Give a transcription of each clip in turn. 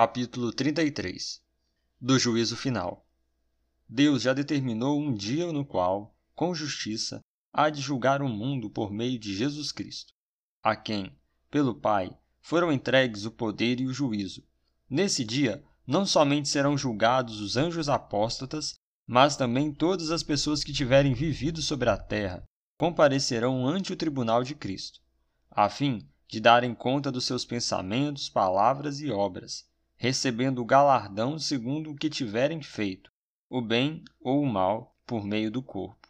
Capítulo 33 Do juízo final Deus já determinou um dia no qual, com justiça, há de julgar o mundo por meio de Jesus Cristo, a quem, pelo Pai, foram entregues o poder e o juízo. Nesse dia, não somente serão julgados os anjos apóstatas, mas também todas as pessoas que tiverem vivido sobre a terra comparecerão ante o tribunal de Cristo, a fim de darem conta dos seus pensamentos, palavras e obras, recebendo o galardão segundo o que tiverem feito, o bem ou o mal, por meio do corpo.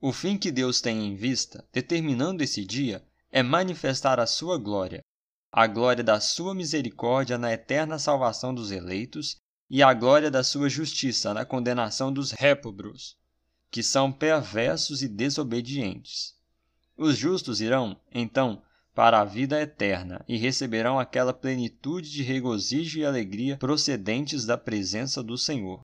O fim que Deus tem em vista, determinando esse dia, é manifestar a sua glória, a glória da sua misericórdia na eterna salvação dos eleitos e a glória da sua justiça na condenação dos réprobos, que são perversos e desobedientes. Os justos irão, então, para a vida eterna e receberão aquela plenitude de regozijo e alegria procedentes da presença do Senhor.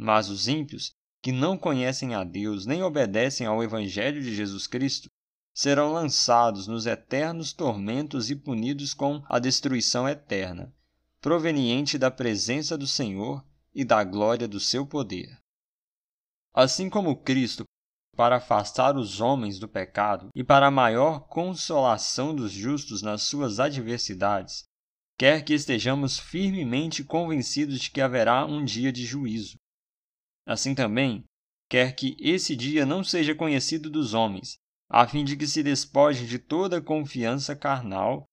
Mas os ímpios, que não conhecem a Deus nem obedecem ao Evangelho de Jesus Cristo, serão lançados nos eternos tormentos e punidos com a destruição eterna, proveniente da presença do Senhor e da glória do seu poder. Assim como Cristo, para afastar os homens do pecado e para a maior consolação dos justos nas suas adversidades, quer que estejamos firmemente convencidos de que haverá um dia de juízo. Assim também, quer que esse dia não seja conhecido dos homens, a fim de que se despojem de toda confiança carnal,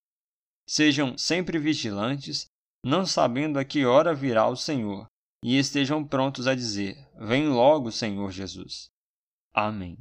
sejam sempre vigilantes, não sabendo a que hora virá o Senhor, e estejam prontos a dizer: Vem logo, Senhor Jesus. Amém.